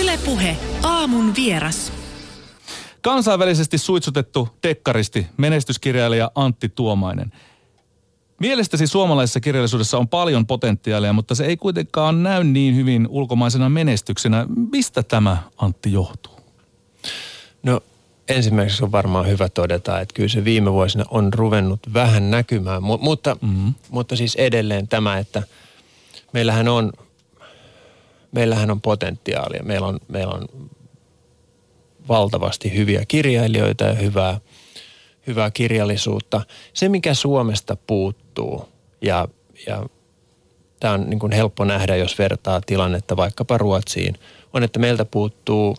Ylepuhe aamun vieras. Kansainvälisesti suitsutettu tekkaristi, menestyskirjailija Antti Tuomainen. Mielestäsi suomalaisessa kirjallisuudessa on paljon potentiaalia, mutta se ei kuitenkaan näy niin hyvin ulkomaisena menestyksenä. Mistä tämä Antti johtuu? No ensimmäiseksi on varmaan hyvä todeta, että kyllä se viime vuosina on ruvennut vähän näkymään, Mu- mutta, mm-hmm. mutta siis edelleen tämä, että meillähän on, meillähän on potentiaalia. Meillä on, meillä on valtavasti hyviä kirjailijoita ja hyvää, hyvää kirjallisuutta. Se, mikä Suomesta puuttuu, ja, ja tämä on niin kuin helppo nähdä, jos vertaa tilannetta vaikkapa Ruotsiin, on, että meiltä puuttuu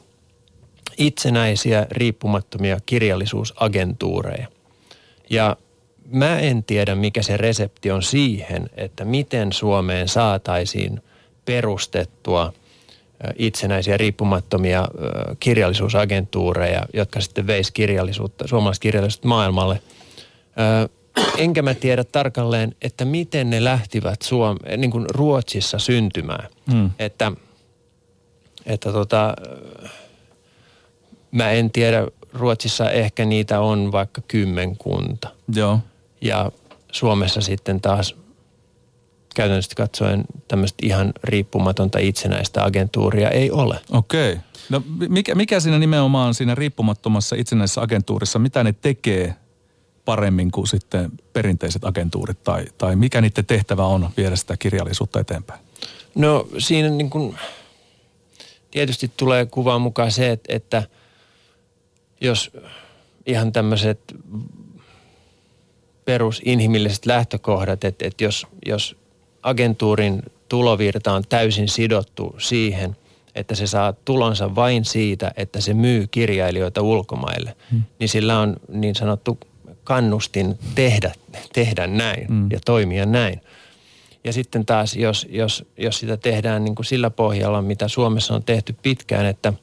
itsenäisiä, riippumattomia kirjallisuusagentuureja. Ja mä en tiedä, mikä se resepti on siihen, että miten Suomeen saataisiin perustettua itsenäisiä, riippumattomia kirjallisuusagentuureja, jotka sitten veisi kirjallisuutta, suomalaista kirjallisuutta maailmalle. Enkä mä tiedä tarkalleen, että miten ne lähtivät Suom- niin kuin Ruotsissa syntymään. Hmm. Että, että tota, mä en tiedä, Ruotsissa ehkä niitä on vaikka kymmenkunta. Joo. Ja Suomessa sitten taas käytännössä katsoen tämmöistä ihan riippumatonta itsenäistä agentuuria ei ole. Okei. Okay. No mikä, mikä siinä nimenomaan siinä riippumattomassa itsenäisessä agentuurissa, mitä ne tekee paremmin kuin sitten perinteiset agentuurit tai, tai mikä niiden tehtävä on viedä sitä kirjallisuutta eteenpäin? No siinä niin kuin, tietysti tulee kuvaan mukaan se, että, että jos ihan tämmöiset perusinhimilliset lähtökohdat, että, että jos, jos agentuurin tulovirta on täysin sidottu siihen, että se saa tulonsa vain siitä, että se myy kirjailijoita ulkomaille, hmm. niin sillä on niin sanottu kannustin tehdä, tehdä näin hmm. ja toimia näin. Ja sitten taas, jos, jos, jos sitä tehdään niin kuin sillä pohjalla, mitä Suomessa on tehty pitkään, että,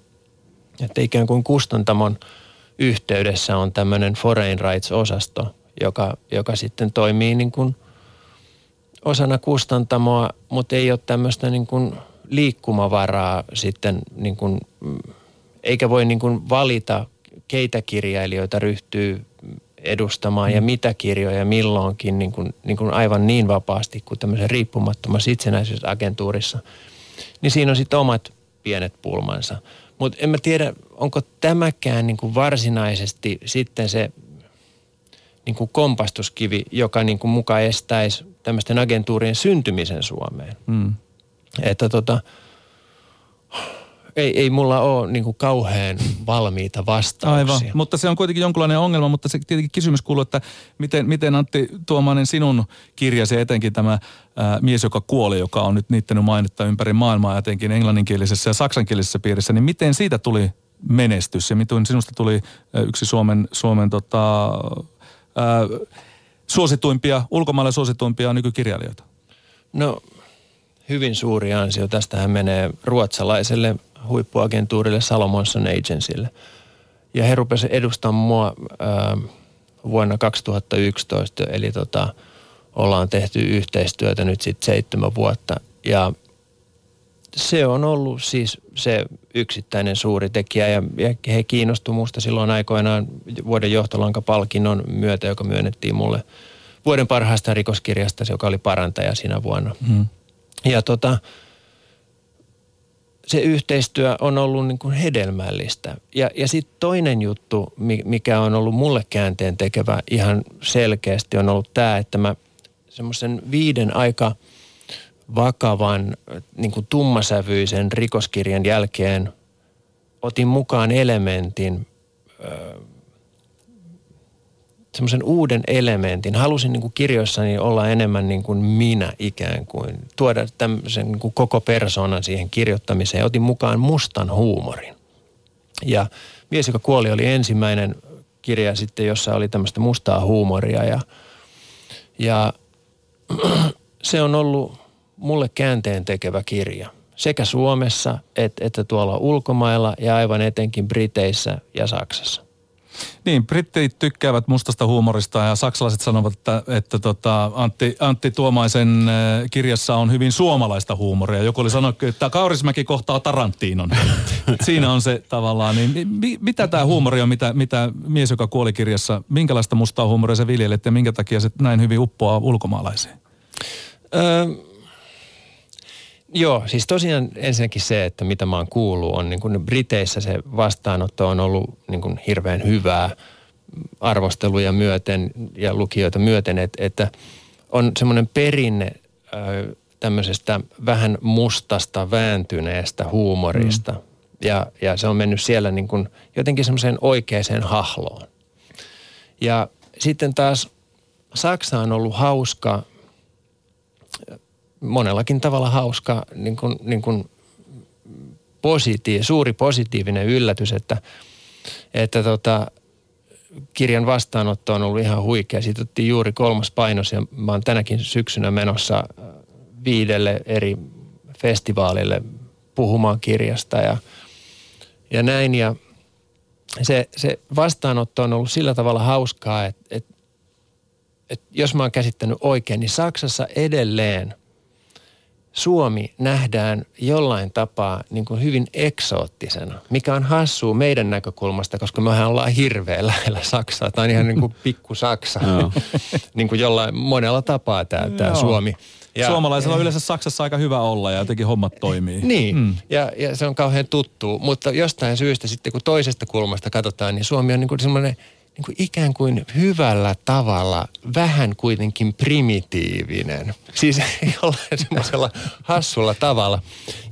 että ikään kuin kustantamon – yhteydessä on tämmöinen foreign rights-osasto, joka, joka sitten toimii niin kuin osana kustantamoa, mutta ei ole tämmöistä niin kuin liikkumavaraa sitten, niin kuin, eikä voi niin kuin valita, keitä kirjailijoita ryhtyy edustamaan mm. ja mitä kirjoja milloinkin niin kuin, niin kuin aivan niin vapaasti kuin tämmöisen riippumattomassa itsenäisyysagentuurissa. Niin siinä on sitten omat pienet pulmansa. Mutta en mä tiedä, onko tämäkään niin kuin varsinaisesti sitten se niin kuin kompastuskivi, joka niin kuin mukaan estäisi tämmöisten agentuurien syntymisen Suomeen. Mm. Että tota, ei, ei mulla ole niin kuin kauhean valmiita vastauksia. Aivan, mutta se on kuitenkin jonkinlainen ongelma, mutta se tietenkin kysymys kuuluu, että miten, miten Antti Tuomainen sinun kirjasi etenkin tämä ää, mies, joka kuoli, joka on nyt niittänyt mainittaa ympäri maailmaa etenkin englanninkielisessä ja saksankielisessä piirissä, niin miten siitä tuli menestys ja miten sinusta tuli yksi Suomen, Suomen tota, ää, suosituimpia, ulkomailla suosituimpia nykykirjailijoita? No hyvin suuri ansio. Tästähän menee ruotsalaiselle huippuagentuurille Salomonson Agencylle. Ja he rupesivat edustamaan mua ää, vuonna 2011, eli tota, ollaan tehty yhteistyötä nyt sitten seitsemän vuotta. Ja se on ollut siis se yksittäinen suuri tekijä ja, ja he kiinnostuivat minusta silloin aikoinaan vuoden johtolankapalkinnon myötä, joka myönnettiin mulle vuoden parhaasta rikoskirjasta, joka oli parantaja siinä vuonna. Hmm. Ja tota, se yhteistyö on ollut niin kuin hedelmällistä. Ja, ja sitten toinen juttu, mikä on ollut mulle käänteen tekevä ihan selkeästi, on ollut tämä, että mä semmoisen viiden aika vakavan, niin kuin tummasävyisen rikoskirjan jälkeen otin mukaan elementin semmoisen uuden elementin. Halusin niin kuin kirjoissani olla enemmän niin kuin minä ikään kuin. Tuoda tämmöisen niin kuin koko persoonan siihen kirjoittamiseen. Otin mukaan mustan huumorin. Ja Mies, joka kuoli, oli ensimmäinen kirja sitten, jossa oli tämmöistä mustaa huumoria. Ja, ja se on ollut mulle käänteen tekevä kirja. Sekä Suomessa että, että tuolla ulkomailla ja aivan etenkin Briteissä ja Saksassa. Niin, brittit tykkäävät mustasta huumorista ja saksalaiset sanovat, että, että tota, Antti, Antti Tuomaisen äh, kirjassa on hyvin suomalaista huumoria. Joku oli sanonut, että Kaurismäki kohtaa Tarantinon. Siinä on se tavallaan, niin mi, mitä tämä huumori on, mitä, mitä mies, joka kuoli kirjassa, minkälaista mustaa huumoria se viljelet ja minkä takia se näin hyvin uppoaa ulkomaalaisiin? Öö, Joo, siis tosiaan ensinnäkin se, että mitä mä oon kuullut, on niin kuin Briteissä se vastaanotto on ollut niin kuin hirveän hyvää arvosteluja myöten ja lukijoita myöten, että, että on semmoinen perinne tämmöisestä vähän mustasta vääntyneestä huumorista. Mm. Ja, ja se on mennyt siellä niin kuin jotenkin semmoiseen oikeaan hahloon. Ja sitten taas Saksa on ollut hauska monellakin tavalla hauska niin kuin, niin kuin positiiv, suuri positiivinen yllätys, että, että tota, kirjan vastaanotto on ollut ihan huikea. Siitä otettiin juuri kolmas painos ja mä oon tänäkin syksynä menossa äh, viidelle eri festivaalille puhumaan kirjasta ja, ja näin. Ja se, se vastaanotto on ollut sillä tavalla hauskaa, että, että, että jos mä oon käsittänyt oikein, niin Saksassa edelleen – Suomi nähdään jollain tapaa niin kuin hyvin eksoottisena, mikä on hassua meidän näkökulmasta, koska mehän ollaan hirveän lähellä Saksaa. Tämä on ihan niin kuin pikku Saksa, niin kuin jollain monella tapaa tämä, tämä Suomi. Ja, Suomalaisella on yleensä Saksassa aika hyvä olla ja jotenkin hommat toimii. Niin, mm. ja, ja se on kauhean tuttu, mutta jostain syystä sitten kun toisesta kulmasta katsotaan, niin Suomi on niin kuin semmoinen – niin kuin ikään kuin hyvällä tavalla vähän kuitenkin primitiivinen. Siis jollain semmoisella hassulla tavalla.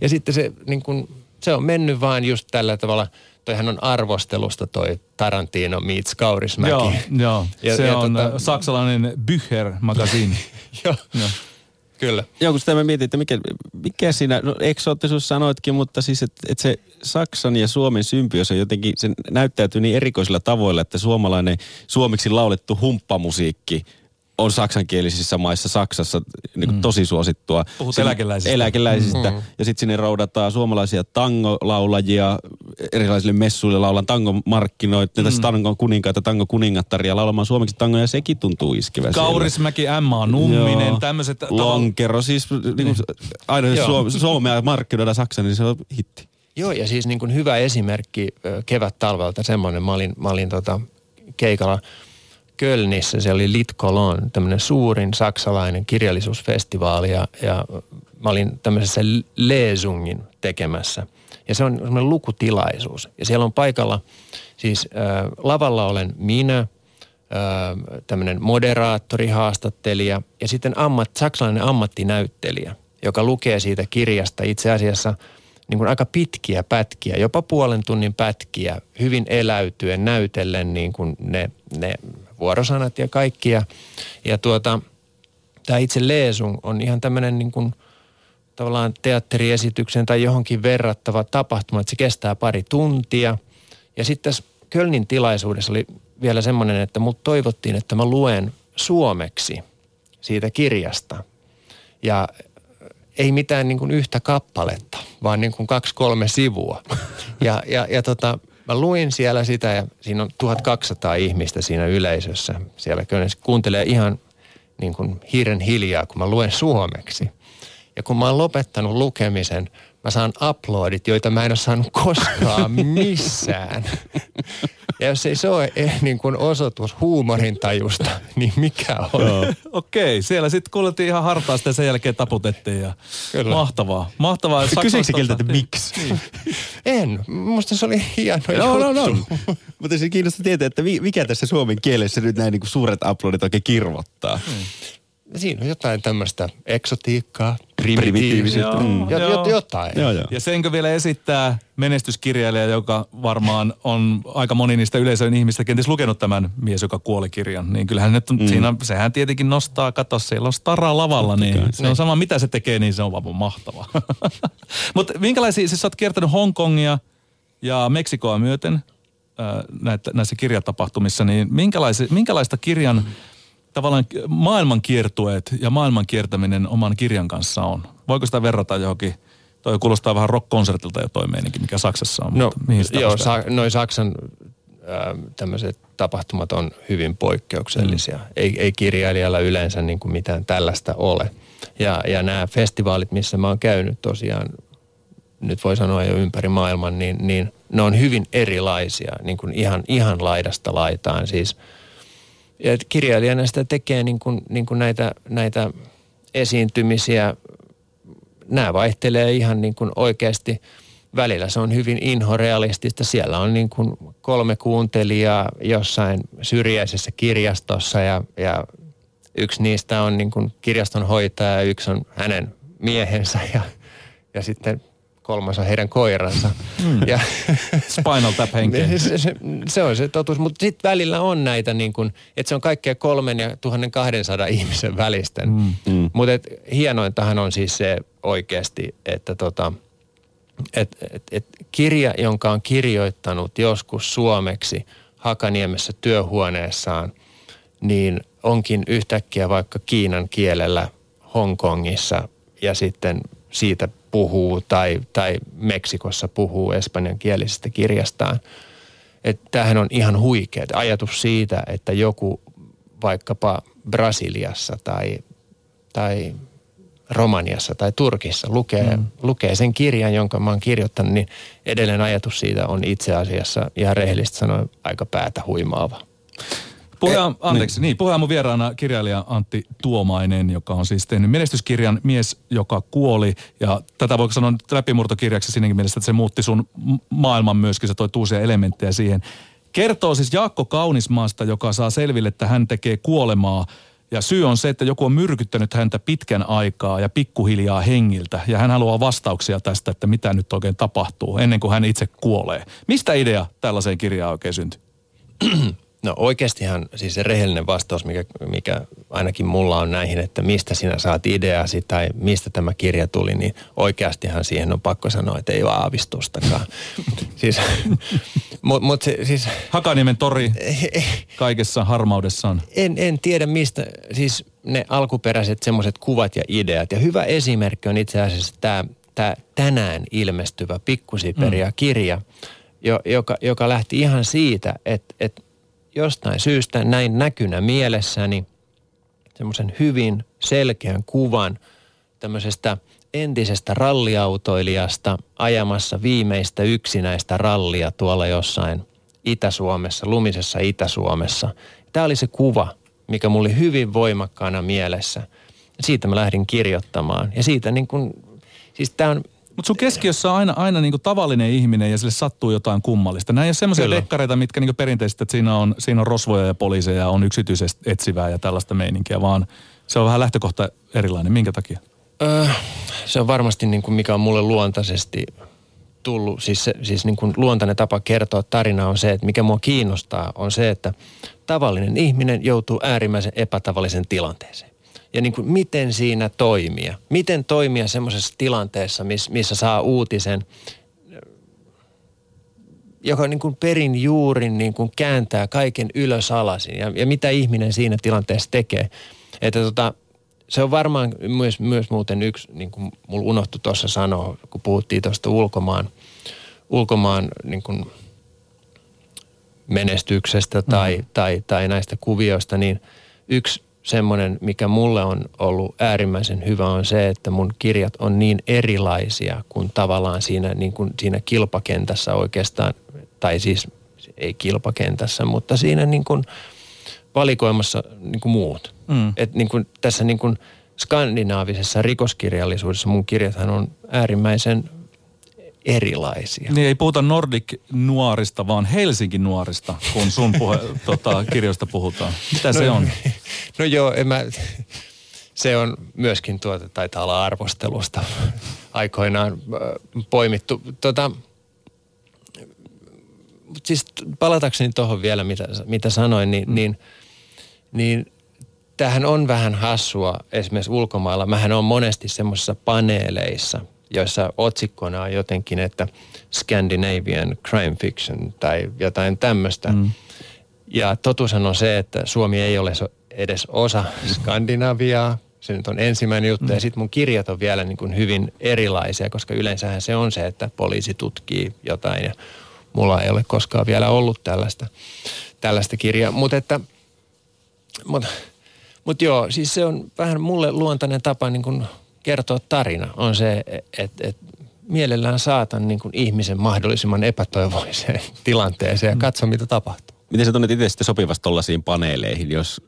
Ja sitten se, niin kuin, se on mennyt vain just tällä tavalla – toihan on arvostelusta toi Tarantino meets Kaurismäki. Joo, joo. Ja, se ja on tota, saksalainen Bücher magazine. joo. joo. Kyllä. Joo, kun sitä mä mietin, että mikä, mikä siinä, no eksoottisuus sanoitkin, mutta siis, että et se Saksan ja Suomen symbioosi jotenkin, se näyttäytyy niin erikoisilla tavoilla, että suomalainen suomeksi laulettu humppamusiikki – on saksankielisissä maissa Saksassa niin kuin mm. tosi suosittua. Puhut eläkeläisistä. Eläkeläisistä. Mm. Ja sitten sinne roudataan suomalaisia tangolaulajia erilaisille messuille laulan tangomarkkinoita, mm. tässä tangon kuninkaita, tango kuningattaria laulamaan suomeksi tangoja ja sekin tuntuu iskevä Kaurismäki, Emma Numminen, tämmöiset. Lonkero, siis niin kuin, aina jos Suomea markkinoida Saksan, niin se on hitti. Joo, ja siis niin kuin hyvä esimerkki kevät-talvelta semmoinen, mä olin, mä olin tota keikalla – Kölnissä, se oli Litkolon, tämmöinen suurin saksalainen kirjallisuusfestivaali ja, ja mä olin tämmöisessä Lesungin tekemässä. Ja se on semmoinen lukutilaisuus. Ja siellä on paikalla, siis äh, lavalla olen minä, tämmöinen moderaattori, haastattelija ja sitten ammat, saksalainen ammattinäyttelijä, joka lukee siitä kirjasta itse asiassa – niin kuin aika pitkiä pätkiä, jopa puolen tunnin pätkiä, hyvin eläytyen, näytellen niin kuin ne, ne vuorosanat ja kaikki. Ja, ja tuota, tämä itse Leesung on ihan tämmöinen niin kuin tavallaan teatteriesityksen tai johonkin verrattava tapahtuma, että se kestää pari tuntia. Ja sitten tässä Kölnin tilaisuudessa oli vielä semmoinen, että mut toivottiin, että mä luen suomeksi siitä kirjasta. Ja ei mitään niin kuin yhtä kappaletta, vaan niin kuin kaksi-kolme sivua. Ja, ja, ja tota, mä luin siellä sitä ja siinä on 1200 ihmistä siinä yleisössä. Siellä kyllä kuuntelee ihan niin kuin hiiren hiljaa, kun mä luen suomeksi. Ja kun mä oon lopettanut lukemisen, mä saan uploadit, joita mä en ole saanut koskaan missään. Ja jos ei se ole eh, niin kuin osoitus huumorintajusta, niin mikä on? Okei, okay, siellä sitten kuulettiin ihan hartaasti ja sen jälkeen taputettiin. Ja... Kyllä. Mahtavaa. Mahtavaa. Kysyikö kiltä, että miksi? Niin. En. Musta se oli hieno no, juttu. No, no. Mutta se kiinnostaa tietää, että mikä tässä suomen kielessä nyt näin niin kuin suuret uploadit oikein kirvottaa. Hmm siinä on jotain tämmöistä eksotiikkaa, primitiivisyyttä, mm. jo, jotain. Joo, joo. Ja senkö vielä esittää menestyskirjailija, joka varmaan on aika moni niistä yleisöön ihmistä kenties lukenut tämän mies, joka kuoli kirjan. Niin kyllähän nyt mm. siinä, sehän tietenkin nostaa, kato siellä on stara lavalla, niin se on sama mitä se tekee, niin se on vaan mahtavaa. Mutta minkälaisia, siis sä oot kiertänyt Hongkongia ja Meksikoa myöten näitä, näissä kirjatapahtumissa, niin minkälaista kirjan mm tavallaan maailman kiertueet ja maailman kiertäminen oman kirjan kanssa on? Voiko sitä verrata johonkin, toi kuulostaa vähän rock-konsertilta jo toi meininki, mikä Saksassa on. No, mutta mihin sitä joo, sa- noin Saksan tämmöiset tapahtumat on hyvin poikkeuksellisia. Mm. Ei, ei kirjailijalla yleensä niin kuin mitään tällaista ole. Ja, ja nämä festivaalit, missä mä oon käynyt tosiaan, nyt voi sanoa jo ympäri maailman, niin, niin ne on hyvin erilaisia, niin kuin ihan, ihan laidasta laitaan. Siis, ja kirjailijana sitä tekee niin kuin, niin kuin näitä, näitä esiintymisiä, nämä vaihtelee ihan niin kuin oikeasti – välillä se on hyvin inhorealistista. Siellä on niin kuin kolme kuuntelijaa jossain syrjäisessä kirjastossa ja, ja yksi niistä on niin kuin kirjaston hoitaja ja yksi on hänen miehensä. Ja, ja sitten kolmas on heidän koiransa. Mm. Ja, Spinal tap se, se, se, on se totuus, mutta sitten välillä on näitä niin kuin, että se on kaikkea kolmen ja 1200 ihmisen välisten. Mm. Mm. Mutta hienointahan on siis se oikeasti, että tota – et, et, et kirja, jonka on kirjoittanut joskus suomeksi Hakaniemessä työhuoneessaan, niin onkin yhtäkkiä vaikka Kiinan kielellä Hongkongissa ja sitten siitä puhuu tai, tai Meksikossa puhuu espanjankielisestä kirjastaan. Että tämähän on ihan huikea ajatus siitä, että joku vaikkapa Brasiliassa tai, tai Romaniassa tai Turkissa lukee, mm. lukee sen kirjan, jonka mä oon kirjoittanut, niin edelleen ajatus siitä on itse asiassa ihan rehellisesti sanoen aika päätä huimaava. Puhea, eh, anteeksi, niin. niin mun vieraana kirjailija Antti Tuomainen, joka on siis tehnyt menestyskirjan Mies, joka kuoli. Ja tätä voiko sanoa nyt läpimurtokirjaksi siinäkin mielessä, että se muutti sun maailman myöskin, se toi uusia elementtejä siihen. Kertoo siis Jaakko Kaunismaasta, joka saa selville, että hän tekee kuolemaa – ja syy on se, että joku on myrkyttänyt häntä pitkän aikaa ja pikkuhiljaa hengiltä. Ja hän haluaa vastauksia tästä, että mitä nyt oikein tapahtuu ennen kuin hän itse kuolee. Mistä idea tällaiseen kirjaan oikein syntyi? No oikeastihan siis se rehellinen vastaus, mikä, mikä ainakin mulla on näihin, että mistä sinä saat ideasi tai mistä tämä kirja tuli, niin oikeastihan siihen on pakko sanoa, että ei ole aavistustakaan. siis, mut, mut se, siis, Hakaniemen tori kaikessa harmaudessaan. En, en tiedä mistä, siis ne alkuperäiset semmoiset kuvat ja ideat. Ja hyvä esimerkki on itse asiassa tämä, tämä tänään ilmestyvä Pikkusiperia-kirja, mm. jo, joka, joka lähti ihan siitä, että, että jostain syystä näin näkynä mielessäni semmoisen hyvin selkeän kuvan tämmöisestä entisestä ralliautoilijasta ajamassa viimeistä yksinäistä rallia tuolla jossain Itä-Suomessa, lumisessa Itä-Suomessa. Tämä oli se kuva, mikä mulla oli hyvin voimakkaana mielessä. Siitä mä lähdin kirjoittamaan. Ja siitä niin kuin, siis tämä on mutta sun keskiössä on aina, aina niinku tavallinen ihminen ja sille sattuu jotain kummallista. Nämä ei ole semmoisia dekkareita, mitkä niinku perinteisesti, että siinä on, siinä on rosvoja ja poliiseja, on yksityisesti etsivää ja tällaista meininkiä, vaan se on vähän lähtökohta erilainen. Minkä takia? Öö, se on varmasti niin kuin mikä on mulle luontaisesti tullut, siis, se, siis niin kuin luontainen tapa kertoa tarina on se, että mikä mua kiinnostaa on se, että tavallinen ihminen joutuu äärimmäisen epätavallisen tilanteeseen ja niin kuin miten siinä toimia. Miten toimia semmoisessa tilanteessa, missä saa uutisen, joka niin kuin perin juurin niin kuin kääntää kaiken ylös alasin ja, ja mitä ihminen siinä tilanteessa tekee. Että tota, se on varmaan myös, myös muuten yksi, niin kuin mulla unohtui tuossa sanoa, kun puhuttiin tuosta ulkomaan, ulkomaan niin kuin menestyksestä tai, mm. tai, tai näistä kuvioista, niin yksi semmoinen, mikä mulle on ollut äärimmäisen hyvä, on se, että mun kirjat on niin erilaisia kuin tavallaan siinä, niin kuin siinä kilpakentässä oikeastaan, tai siis ei kilpakentässä, mutta siinä niin kuin valikoimassa niin kuin muut. Mm. Et niin kuin tässä niin kuin skandinaavisessa rikoskirjallisuudessa mun kirjathan on äärimmäisen erilaisia. Niin ei puhuta Nordic nuorista, vaan Helsinki nuorista, kun sun puhe, tota, kirjoista puhutaan. Mitä no, se on? No joo, en mä, se on myöskin tuota, taitaa olla arvostelusta aikoinaan äh, poimittu. Tota, siis palatakseni tuohon vielä, mitä, mitä sanoin, niin, mm. niin, niin tämähän on vähän hassua esimerkiksi ulkomailla. Mähän on monesti semmoisissa paneeleissa – joissa otsikkona on jotenkin, että Scandinavian crime fiction tai jotain tämmöistä. Mm. Ja totuushan on se, että Suomi ei ole edes osa Skandinaviaa. Se nyt on ensimmäinen juttu. Mm. Ja sitten mun kirjat on vielä niin kuin hyvin erilaisia, koska yleensähän se on se, että poliisi tutkii jotain ja mulla ei ole koskaan vielä ollut tällaista, tällaista kirjaa. Mutta että, mutta mut joo, siis se on vähän mulle luontainen tapa niin kuin kertoa tarina. On se, että et mielellään saatan niin kuin ihmisen mahdollisimman epätoivoiseen tilanteeseen ja katso, mitä tapahtuu. Miten sä tunnet itse sitten sopivasti tollaisiin paneeleihin, jos,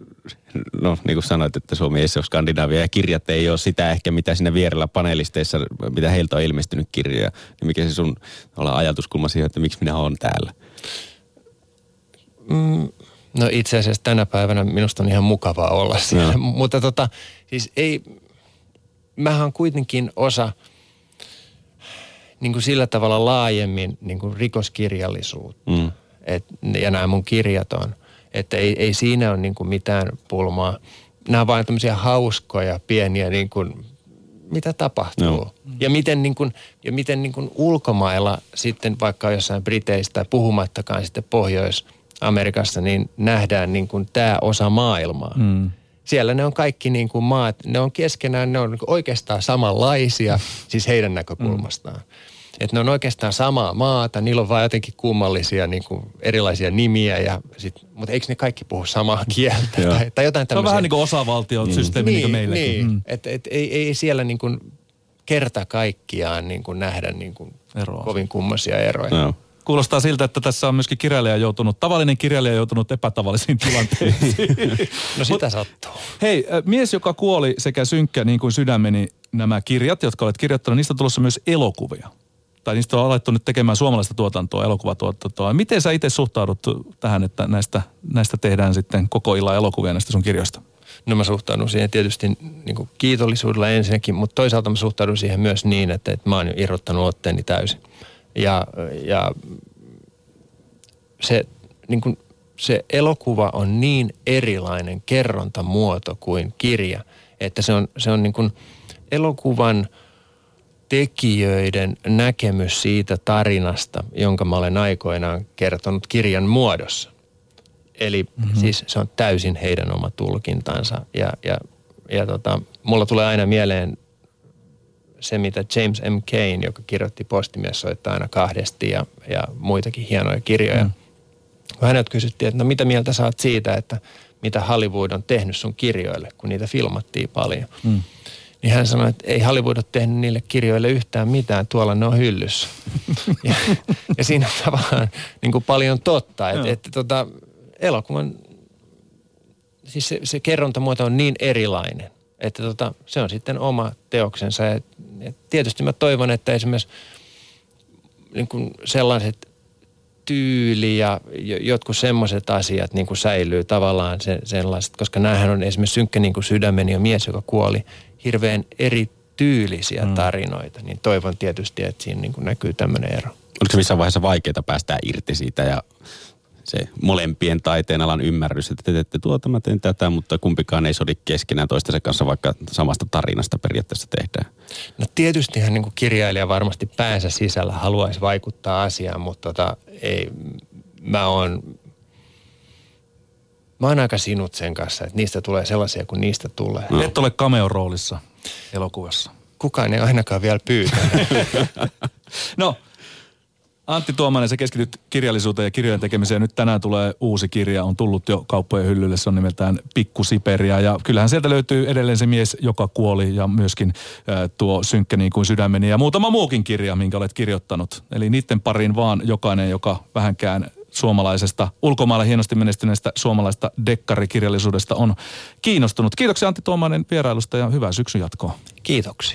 no niin kuin sanoit, että Suomi ei ole Skandinavia ja kirjat ei ole sitä ehkä, mitä siinä vierellä panelisteissa, mitä heiltä on ilmestynyt kirjoja, niin mikä se sun olla ajatuskulma siihen, että miksi minä olen täällä? Mm, no itse asiassa tänä päivänä minusta on ihan mukavaa olla siellä, no. mutta tota, siis ei, mähän on kuitenkin osa niin kuin sillä tavalla laajemmin niin kuin rikoskirjallisuutta. Mm et, ja nämä mun kirjat on. Että ei, ei siinä ole niin kuin mitään pulmaa. Nämä on vain tämmöisiä hauskoja, pieniä niin kuin, mitä tapahtuu. No. Ja miten, niin kuin, ja miten niin kuin ulkomailla sitten vaikka jossain Briteistä puhumattakaan sitten Pohjois-Amerikassa, niin nähdään niin kuin tämä osa maailmaa. Mm. Siellä ne on kaikki niin kuin maat, ne on keskenään, ne on oikeastaan samanlaisia, siis heidän näkökulmastaan. Mm että ne on oikeastaan samaa maata, niillä on vain jotenkin kummallisia niin kuin erilaisia nimiä, ja sit, mutta eikö ne kaikki puhu samaa kieltä tai, tai jotain tämmöisiä. Se on vähän niin kuin osavaltiosysteemi niin, niin kuin meilläkin. Niin, mm. että et, ei, ei siellä niin kuin kerta kaikkiaan niin kuin nähdä niin kuin kovin kummoisia eroja. No. Kuulostaa siltä, että tässä on myöskin kirjailija joutunut, tavallinen kirjailija joutunut epätavallisiin tilanteisiin. no sitä sattuu. Hei, mies, joka kuoli sekä synkkä niin kuin sydämeni, nämä kirjat, jotka olet kirjoittanut, niistä on tulossa myös elokuvia tai niistä on alettu nyt tekemään suomalaista tuotantoa, elokuvatuotantoa. Miten sä itse suhtaudut tähän, että näistä, näistä tehdään sitten koko illan elokuvia näistä sun kirjoista? No mä suhtaudun siihen tietysti niin kuin kiitollisuudella ensinnäkin, mutta toisaalta mä suhtaudun siihen myös niin, että, että mä oon jo irrottanut otteeni täysin. Ja, ja se, niin kuin, se elokuva on niin erilainen kerrontamuoto kuin kirja, että se on, se on niin kuin elokuvan – tekijöiden näkemys siitä tarinasta, jonka mä olen aikoinaan kertonut kirjan muodossa. Eli mm-hmm. siis se on täysin heidän oma tulkintansa. Ja, ja, ja tota, mulla tulee aina mieleen se, mitä James M. Kane, joka kirjoitti Postimies soittaa aina kahdesti ja, ja muitakin hienoja kirjoja. Mm. Kun hänet kysyttiin, että no mitä mieltä saat siitä, että mitä Hollywood on tehnyt sun kirjoille, kun niitä filmattiin paljon. Mm niin hän sanoi, että ei Hollywood ole tehnyt niille kirjoille yhtään mitään, tuolla ne on hyllyssä. ja, ja siinä on tavallaan niin kuin paljon totta, että, että tota, elokuvan, siis se, se kerrontamuoto on niin erilainen, että tota, se on sitten oma teoksensa. Ja, ja tietysti mä toivon, että esimerkiksi niin kuin sellaiset tyyli ja jotkut semmoiset asiat niin kuin säilyy tavallaan se, sellaiset, koska näähän on esimerkiksi synkkä niin kuin sydämeni ja mies, joka kuoli, hirveän eri tyylisiä mm. tarinoita, niin toivon tietysti, että siinä niin kuin näkyy tämmöinen ero. Oliko se missään vaiheessa vaikeaa päästää irti siitä ja se molempien taiteen alan ymmärrys, että te teette tuota, mä teen tätä, mutta kumpikaan ei sodi keskenään toistensa kanssa, vaikka samasta tarinasta periaatteessa tehdään. No tietystihän niin kuin kirjailija varmasti päänsä sisällä haluaisi vaikuttaa asiaan, mutta tota, ei, mä oon Mä oon aika sinut sen kanssa, että niistä tulee sellaisia kuin niistä tulee. No. Et ole cameo roolissa elokuvassa. Kukaan ei ainakaan vielä pyytänyt. no, Antti Tuomanen, sä keskityt kirjallisuuteen ja kirjojen tekemiseen. Nyt tänään tulee uusi kirja, on tullut jo kauppojen hyllylle. Se on nimeltään Pikku Siperia. Ja kyllähän sieltä löytyy edelleen se mies, joka kuoli ja myöskin äh, tuo Synkkä niin kuin sydämeni ja muutama muukin kirja, minkä olet kirjoittanut. Eli niiden pariin vaan jokainen, joka vähänkään suomalaisesta, ulkomailla hienosti menestyneestä suomalaista dekkarikirjallisuudesta on kiinnostunut. Kiitoksia Antti Tuomainen vierailusta ja hyvää syksyn jatkoa. Kiitoksia.